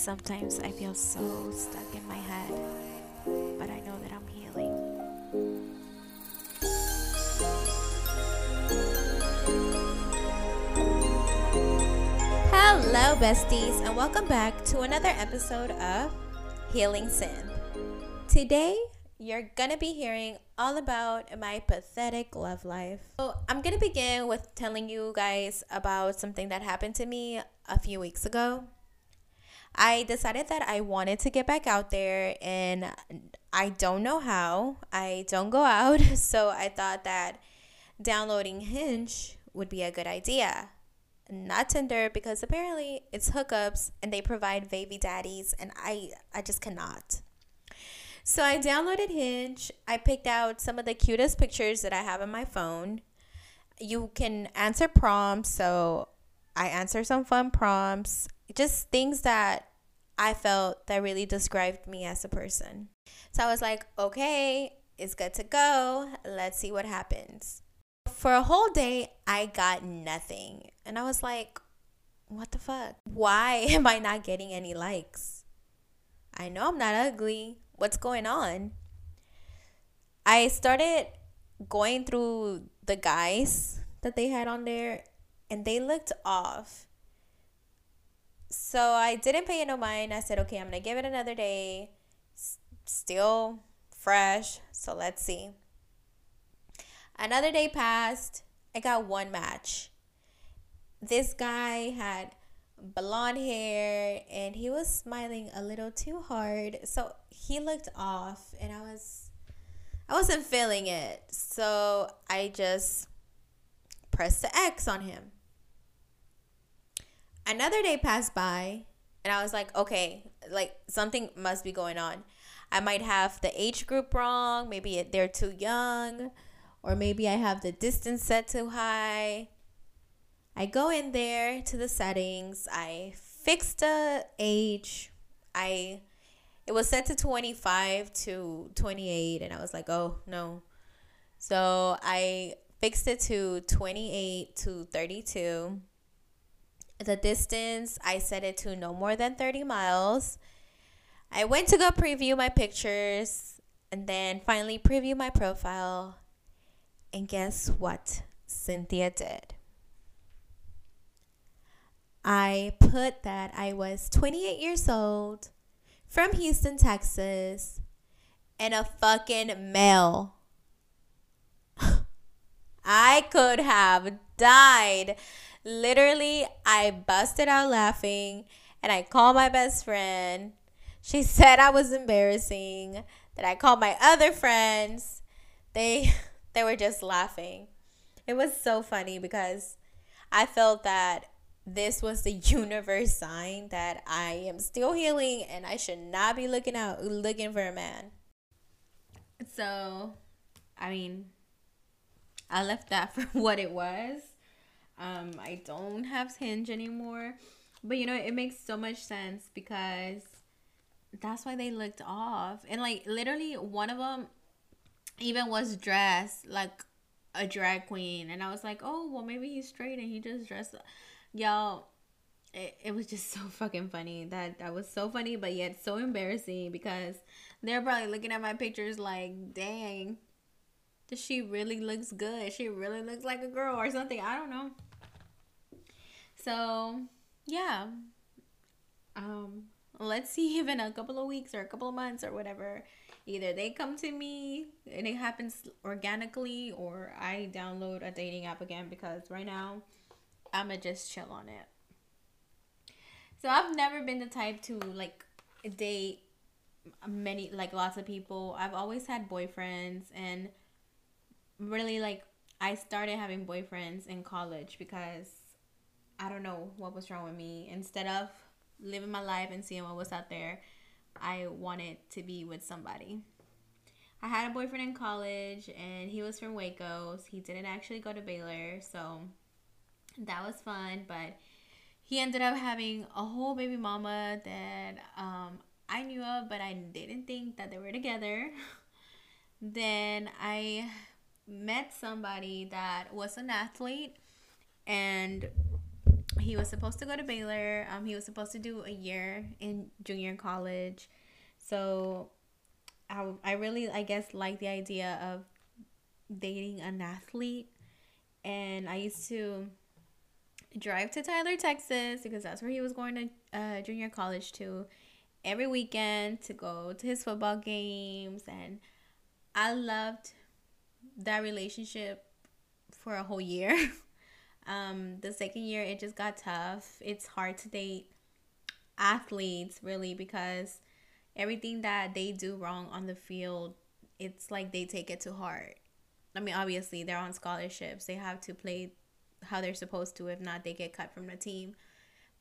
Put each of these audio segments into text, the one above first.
Sometimes I feel so stuck in my head, but I know that I'm healing. Hello, besties, and welcome back to another episode of Healing Sin. Today, you're gonna be hearing all about my pathetic love life. So, I'm gonna begin with telling you guys about something that happened to me a few weeks ago. I decided that I wanted to get back out there and I don't know how. I don't go out, so I thought that downloading Hinge would be a good idea. Not Tinder because apparently it's hookups and they provide baby daddies and I I just cannot. So I downloaded Hinge. I picked out some of the cutest pictures that I have on my phone. You can answer prompts, so I answer some fun prompts, just things that I felt that really described me as a person. So I was like, okay, it's good to go. Let's see what happens. For a whole day, I got nothing. And I was like, what the fuck? Why am I not getting any likes? I know I'm not ugly. What's going on? I started going through the guys that they had on there and they looked off. So I didn't pay it no mind. I said, okay, I'm to give it another day. S- still fresh. So let's see. Another day passed. I got one match. This guy had blonde hair and he was smiling a little too hard. So he looked off and I was I wasn't feeling it. So I just pressed the X on him. Another day passed by and I was like, okay, like something must be going on. I might have the age group wrong, maybe they're too young, or maybe I have the distance set too high. I go in there to the settings, I fix the age. I it was set to 25 to 28 and I was like, "Oh, no." So, I fixed it to 28 to 32. The distance, I set it to no more than 30 miles. I went to go preview my pictures and then finally preview my profile. And guess what Cynthia did? I put that I was 28 years old from Houston, Texas, and a fucking male. I could have died. Literally, I busted out laughing and I called my best friend. She said I was embarrassing. That I called my other friends. They they were just laughing. It was so funny because I felt that this was the universe sign that I am still healing and I should not be looking out looking for a man. So, I mean, I left that for what it was. Um, I don't have Hinge anymore, but you know it makes so much sense because that's why they looked off. And like literally one of them even was dressed like a drag queen. And I was like, oh well maybe he's straight and he just dressed y'all it, it was just so fucking funny. That that was so funny but yet so embarrassing because they're probably looking at my pictures like dang does she really looks good? She really looks like a girl or something. I don't know so yeah um let's see if in a couple of weeks or a couple of months or whatever either they come to me and it happens organically or i download a dating app again because right now I'ma just chill on it. So I've never been the type to like date many like lots of people. I've always had boyfriends and really like I started having boyfriends in college because I don't know what was wrong with me. Instead of living my life and seeing what was out there, I wanted to be with somebody. I had a boyfriend in college and he was from Waco. He didn't actually go to Baylor, so that was fun, but he ended up having a whole baby mama that um, I knew of, but I didn't think that they were together. then I met somebody that was an athlete, and he was supposed to go to Baylor. Um, he was supposed to do a year in junior college. So I, I really, I guess, like the idea of dating an athlete. And I used to drive to Tyler, Texas, because that's where he was going to uh, junior college to every weekend to go to his football games. And I loved that relationship for a whole year. um, the second year, it just got tough. It's hard to date athletes, really, because everything that they do wrong on the field, it's like they take it to heart. I mean, obviously, they're on scholarships. They have to play how they're supposed to. If not, they get cut from the team.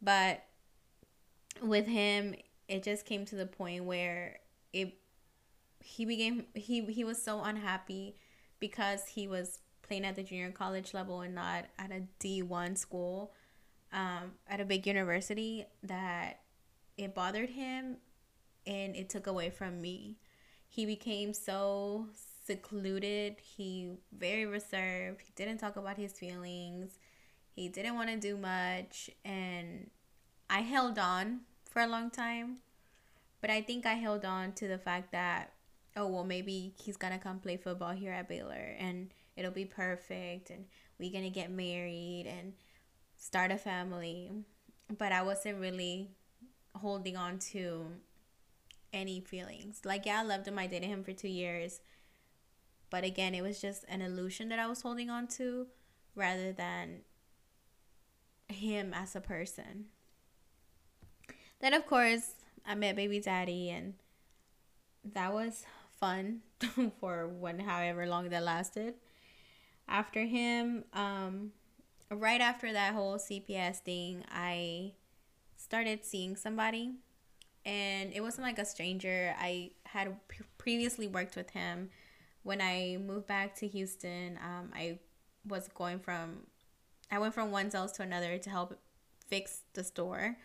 But with him, it just came to the point where it he became he he was so unhappy because he was playing at the junior college level and not at a D1 school um, at a big university that it bothered him and it took away from me. He became so secluded, he very reserved. He didn't talk about his feelings. He didn't want to do much and I held on for a long time. But I think I held on to the fact that oh well maybe he's gonna come play football here at Baylor and it'll be perfect and we're gonna get married and start a family. But I wasn't really holding on to any feelings. Like, yeah, I loved him. I dated him for two years. But again, it was just an illusion that I was holding on to rather than him as a person. Then, of course, I met baby daddy, and that was fun for when however long that lasted. After him, um, right after that whole CPS thing, I started seeing somebody and it wasn't like a stranger. I had previously worked with him when I moved back to Houston. Um, I was going from, I went from one sales to another to help fix the store,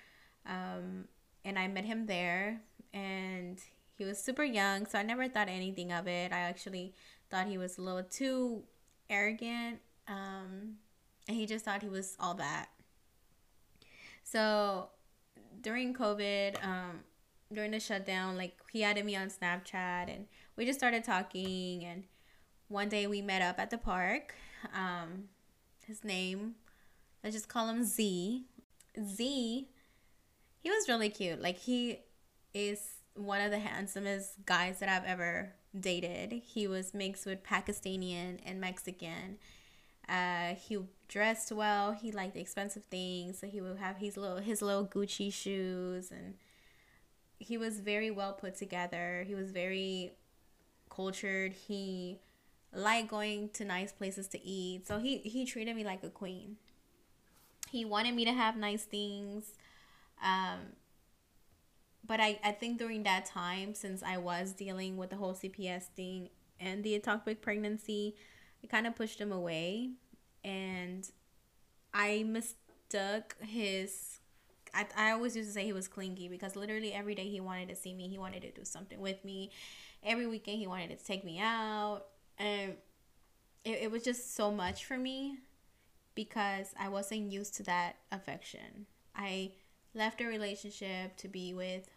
um, and I met him there, and he was super young, so I never thought anything of it. I actually thought he was a little too arrogant, um, and he just thought he was all that. So during COVID, um, during the shutdown, like he added me on Snapchat and we just started talking. And one day we met up at the park. Um, his name, let's just call him Z. Z, he was really cute. Like he is one of the handsomest guys that I've ever dated. He was mixed with Pakistani and Mexican. Uh, he dressed well. He liked expensive things, so he would have his little his little Gucci shoes, and he was very well put together. He was very cultured. He liked going to nice places to eat. So he he treated me like a queen. He wanted me to have nice things. Um, but I, I think during that time, since I was dealing with the whole CPS thing and the ectopic pregnancy, it kind of pushed him away. And I mistook his I, I always used to say he was clingy because literally every day he wanted to see me. He wanted to do something with me. Every weekend he wanted to take me out. And it, it was just so much for me because I wasn't used to that affection. I left a relationship to be with,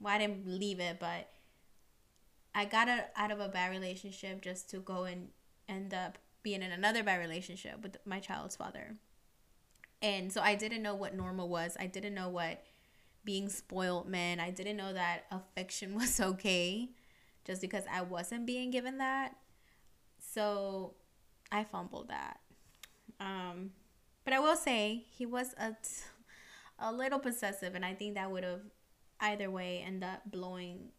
well, I didn't leave it, but I got out of a bad relationship just to go and end up being in another bad relationship with my child's father. And so I didn't know what normal was. I didn't know what being spoiled meant. I didn't know that affection was okay just because I wasn't being given that. So I fumbled that. Um, but I will say he was a, t- a little possessive, and I think that would have either way end up blowing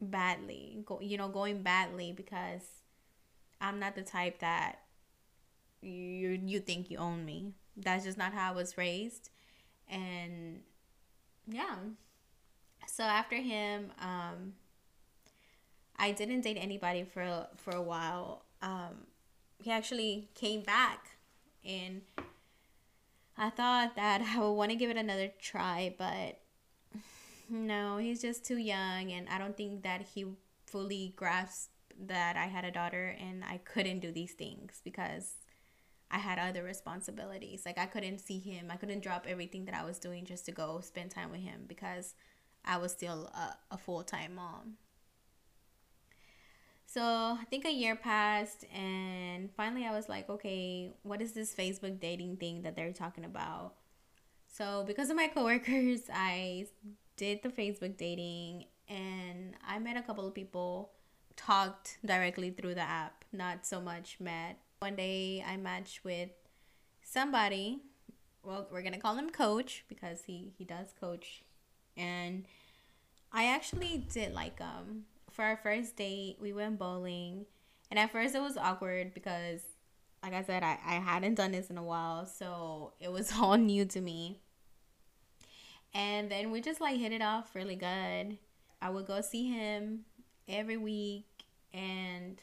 badly. Go, you know, going badly because I'm not the type that you you think you own me that's just not how I was raised. And yeah. So after him, um, I didn't date anybody for for a while. Um, he actually came back, and I thought that I would want to give it another try, but no, he's just too young, and I don't think that he fully grasped that I had a daughter and I couldn't do these things because I had other responsibilities. Like I couldn't see him. I couldn't drop everything that I was doing just to go spend time with him because I was still a, a full time mom. So I think a year passed, and finally I was like, okay, what is this Facebook dating thing that they're talking about? So because of my coworkers, I did the Facebook dating, and I met a couple of people, talked directly through the app, not so much met. One day I matched with somebody. Well, we're gonna call him Coach because he he does coach, and I actually did like um for our first date, we went bowling. And at first it was awkward because like I said, I, I hadn't done this in a while, so it was all new to me. And then we just like hit it off really good. I would go see him every week and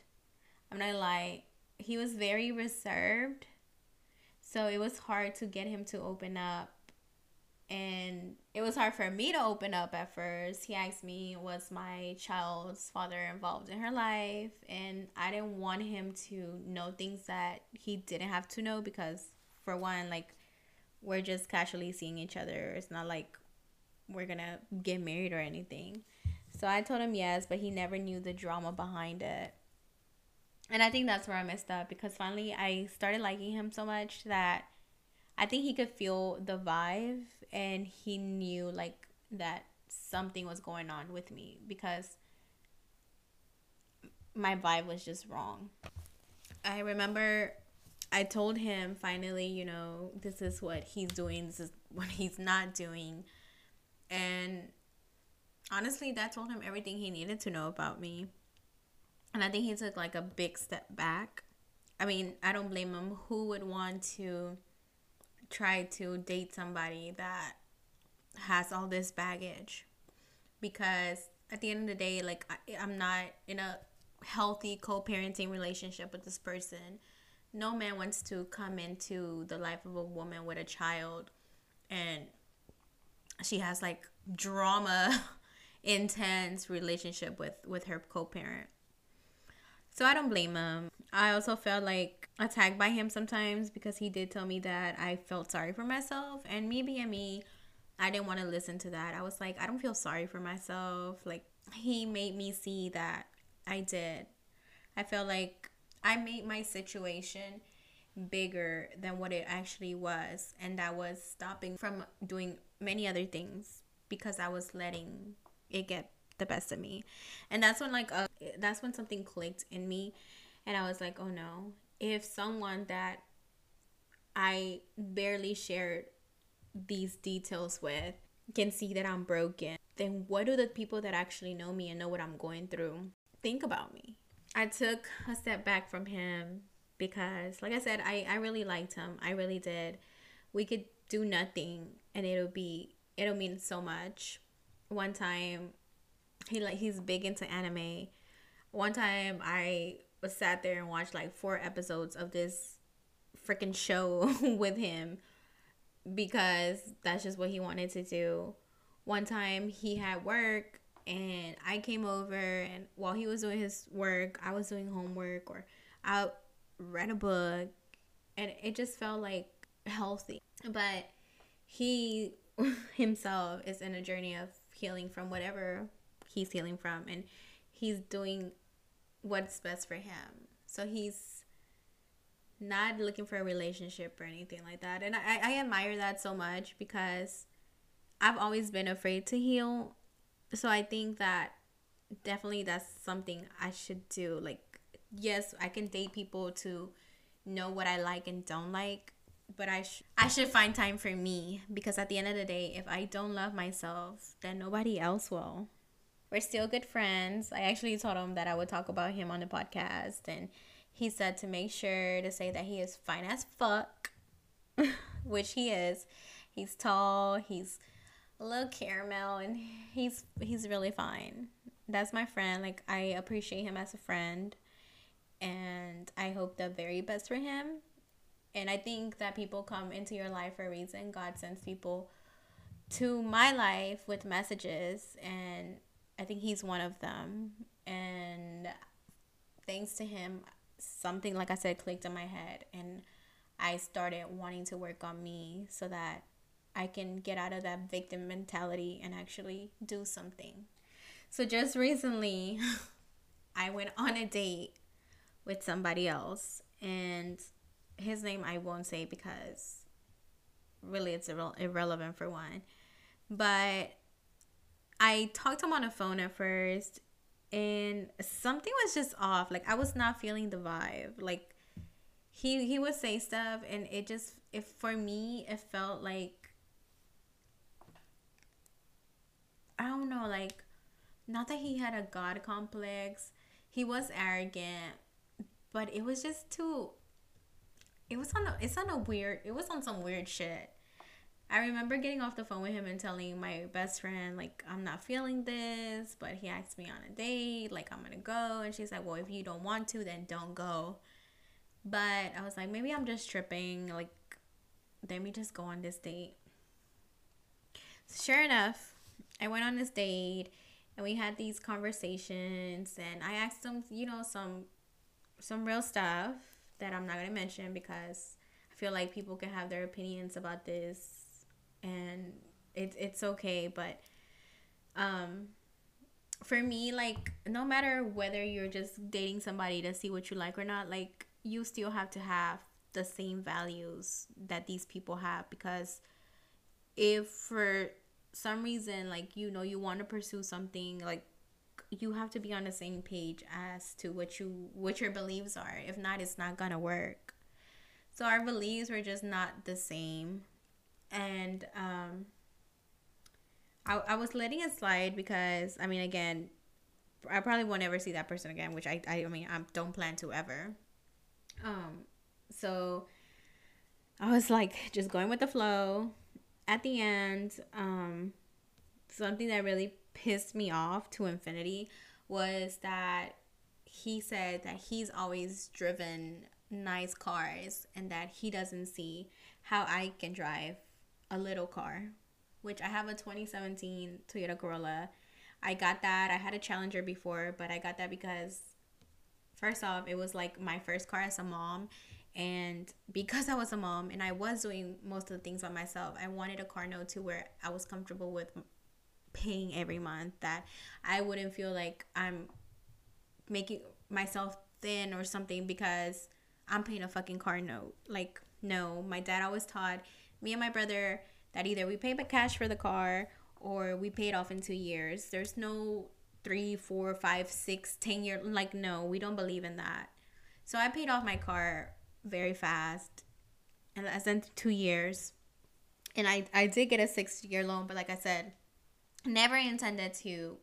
I'm not lie, he was very reserved. So it was hard to get him to open up and it was hard for me to open up at first. He asked me, was my child's father involved in her life? And I didn't want him to know things that he didn't have to know because, for one, like, we're just casually seeing each other. It's not like we're gonna get married or anything. So I told him yes, but he never knew the drama behind it. And I think that's where I messed up because finally I started liking him so much that I think he could feel the vibe and he knew like that something was going on with me because my vibe was just wrong. I remember I told him finally, you know, this is what he's doing, this is what he's not doing. And honestly, that told him everything he needed to know about me. And I think he took like a big step back. I mean, I don't blame him. Who would want to try to date somebody that has all this baggage because at the end of the day like I, i'm not in a healthy co-parenting relationship with this person no man wants to come into the life of a woman with a child and she has like drama intense relationship with with her co-parent so i don't blame him i also felt like attacked by him sometimes because he did tell me that I felt sorry for myself. And me being me, I didn't want to listen to that. I was like, I don't feel sorry for myself. Like, he made me see that I did. I felt like I made my situation bigger than what it actually was. And that was stopping from doing many other things because I was letting it get the best of me. And that's when, like, uh, that's when something clicked in me. And I was like, oh no, if someone that I barely shared these details with can see that I'm broken, then what do the people that actually know me and know what I'm going through think about me? I took a step back from him because, like I said, I, I really liked him. I really did. We could do nothing and it'll be, it'll mean so much. One time, he like he's big into anime. One time I was sat there and watched like four episodes of this freaking show with him because that's just what he wanted to do. One time he had work and I came over and while he was doing his work, I was doing homework or I read a book and it just felt like healthy. But he himself is in a journey of healing from whatever he's healing from and he's doing what's best for him. So he's not looking for a relationship or anything like that. And I, I admire that so much because I've always been afraid to heal. So I think that definitely that's something I should do. Like, yes, I can date people to know what I like and don't like, but I sh- I should find time for me because at the end of the day, if I don't love myself, then nobody else will. We're still good friends. I actually told him that I would talk about him on the podcast, and he said to make sure to say that he is fine as fuck, which he is. He's tall, he's little caramel, and he's he's really fine. That's my friend. Like I appreciate him as a friend, and I hope the very best for him. And I think that people come into your life for a reason. God sends people to my life with messages and I think he's one of them. And thanks to him, something, like I said, clicked in my head. And I started wanting to work on me so that I can get out of that victim mentality and actually do something. So just recently, I went on a date with somebody else, and his name I won't say because really it's irre- irrelevant for one. But I talked to him on the phone at first, and something was just off. Like I was not feeling the vibe. Like he he would say stuff, and it just if for me it felt like I don't know, like not that he had a god complex. He was arrogant, but it was just too it was on a, it's on a weird it was on some weird shit. I remember getting off the phone with him and telling my best friend like I'm not feeling this, but he asked me on a date like I'm to go and she's like, "Well, if you don't want to, then don't go." But I was like, maybe I'm just tripping like let me just go on this date. So sure enough, I went on this date and we had these conversations and I asked him, you know, some some real stuff that I'm not going to mention because I feel like people can have their opinions about this and it's it's okay, but um for me like no matter whether you're just dating somebody to see what you like or not, like you still have to have the same values that these people have because if for some reason like you know you want to pursue something like you have to be on the same page as to what you what your beliefs are. If not it's not gonna work. So our beliefs were just not the same. And um I, I was letting it slide because i mean again i probably won't ever see that person again which i i, I mean i don't plan to ever. Um so i was like just going with the flow at the end, um, something that really pissed me off to infinity was that he said that he's always driven nice cars and that he doesn't see how I can drive a little car, which I have a 2017 Toyota Corolla. I got that. I had a Challenger before, but I got that because first off, it was like my first car as a mom and because I was a mom and I was doing most of the things by myself, I wanted a car note to where I was comfortable with paying every month, that I wouldn't feel like I'm making myself thin or something because I'm paying a fucking car note. Like, no, my dad always taught me and my brother that either we pay by cash for the car or we pay it off in two years. There's no three, four, five, six, ten year like no, we don't believe in that. So I paid off my car very fast and less than two years. And I, I did get a six year loan, but like I said, never intended to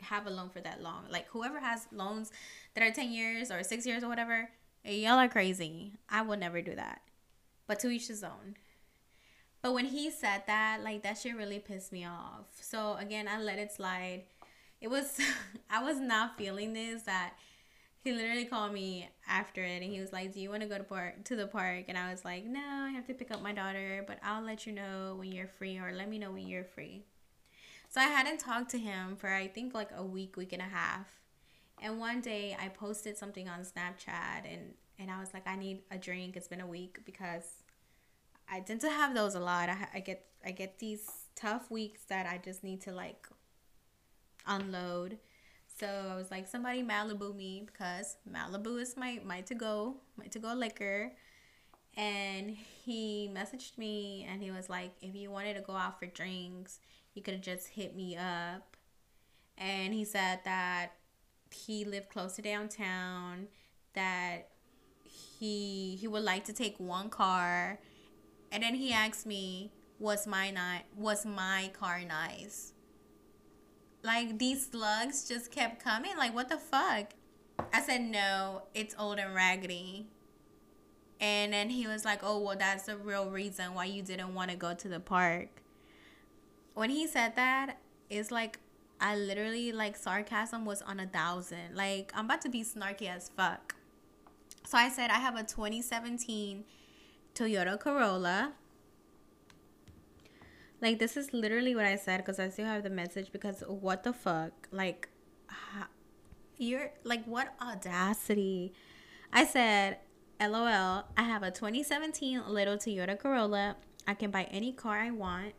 have a loan for that long. Like whoever has loans that are 10 years or six years or whatever, y'all are crazy. I will never do that. But to each his own. But when he said that, like that shit really pissed me off. So again, I let it slide. It was I was not feeling this that he literally called me after it and he was like, "Do you want to go to park to the park?" And I was like, "No, I have to pick up my daughter, but I'll let you know when you're free or let me know when you're free." So I hadn't talked to him for I think like a week, week and a half. And one day I posted something on Snapchat and and I was like, "I need a drink. It's been a week because I tend to have those a lot. I, I get I get these tough weeks that I just need to like unload." So I was like, somebody Malibu me because Malibu is my my to go, my to go liquor. And he messaged me and he was like, if you wanted to go out for drinks, you could have just hit me up. And he said that he lived close to downtown, that he he would like to take one car. And then he asked me, was my ni- was my car nice? Like these slugs just kept coming. Like what the fuck? I said no, it's old and raggedy. And then he was like, "Oh, well, that's the real reason why you didn't want to go to the park." When he said that, it's like I literally like sarcasm was on a thousand. Like I'm about to be snarky as fuck. So I said I have a 2017 Toyota Corolla like this is literally what I said because I still have the message because what the fuck? Like you're like what audacity. I said LOL. I have a 2017 little Toyota Corolla. I can buy any car I want.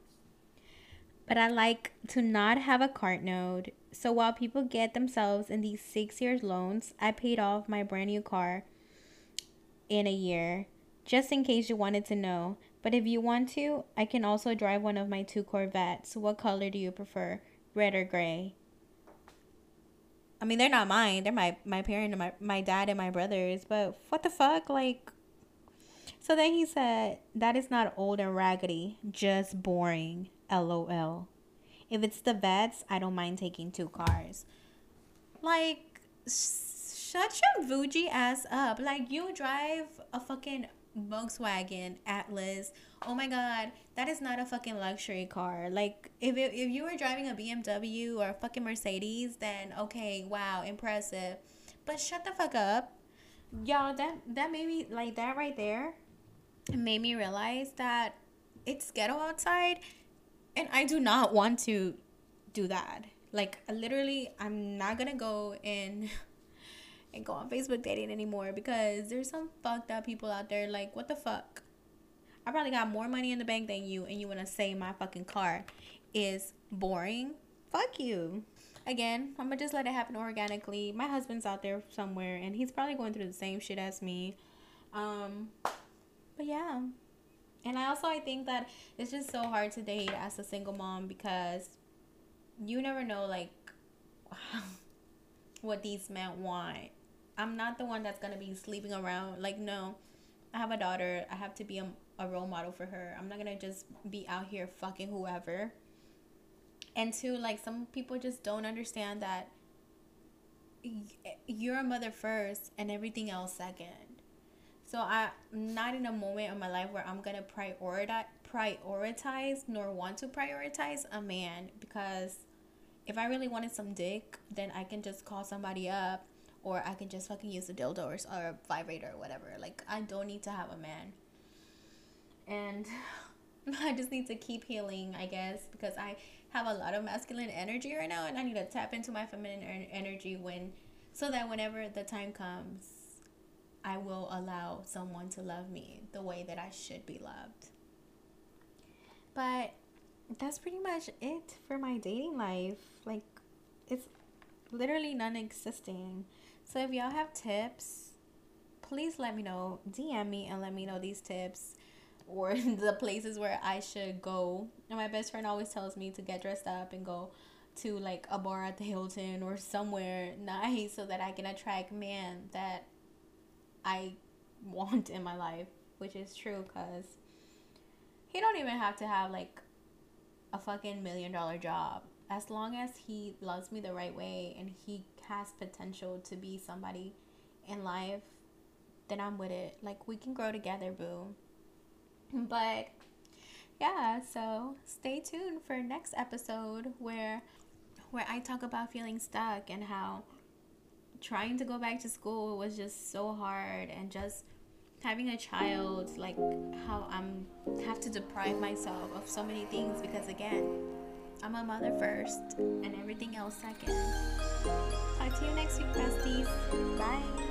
But I like to not have a cart note. So while people get themselves in these six years loans, I paid off my brand new car in a year. Just in case you wanted to know. But if you want to, I can also drive one of my two Corvettes. What color do you prefer? Red or gray? I mean, they're not mine. They're my my parent, my my dad, and my brothers. But what the fuck, like. So then he said, "That is not old and raggedy, just boring." LOL. If it's the vets, I don't mind taking two cars. Like, shut your Vuji ass up. Like, you drive a fucking Volkswagen Atlas. Oh my god, that is not a fucking luxury car. Like if it, if you were driving a BMW or a fucking Mercedes, then okay, wow, impressive. But shut the fuck up. Y'all, that that made me like that right there. Made me realize that it's ghetto outside and I do not want to do that. Like literally I'm not going to go and and go on Facebook dating anymore because there's some fucked up people out there like what the fuck? I probably got more money in the bank than you and you want to say my fucking car is boring? Fuck you. Again, I'm gonna just let it happen organically. My husband's out there somewhere and he's probably going through the same shit as me. Um but yeah. And I also I think that it's just so hard to date as a single mom because you never know like what these men want I'm not the one that's gonna be sleeping around. Like, no, I have a daughter. I have to be a, a role model for her. I'm not gonna just be out here fucking whoever. And two, like, some people just don't understand that you're a mother first and everything else second. So I'm not in a moment in my life where I'm gonna prioritize prioritize nor want to prioritize a man because if I really wanted some dick, then I can just call somebody up or I can just fucking use a dildo or, or a vibrator or whatever. Like, I don't need to have a man. And I just need to keep healing, I guess, because I have a lot of masculine energy right now and I need to tap into my feminine energy when so that whenever the time comes, I will allow someone to love me the way that I should be loved. But that's pretty much it for my dating life. Like, it's literally non existing. So if y'all have tips, please let me know. DM me and let me know these tips or the places where I should go. And my best friend always tells me to get dressed up and go to like a bar at the Hilton or somewhere nice so that I can attract man that I want in my life, which is true cuz he don't even have to have like a fucking million dollar job. As long as he loves me the right way and he has potential to be somebody in life, then I'm with it. Like we can grow together, boo. But yeah, so stay tuned for next episode where where I talk about feeling stuck and how trying to go back to school was just so hard and just having a child like how I'm have to deprive myself of so many things because again I'm a mother first and everything else second. Talk to you next week, besties. Bye.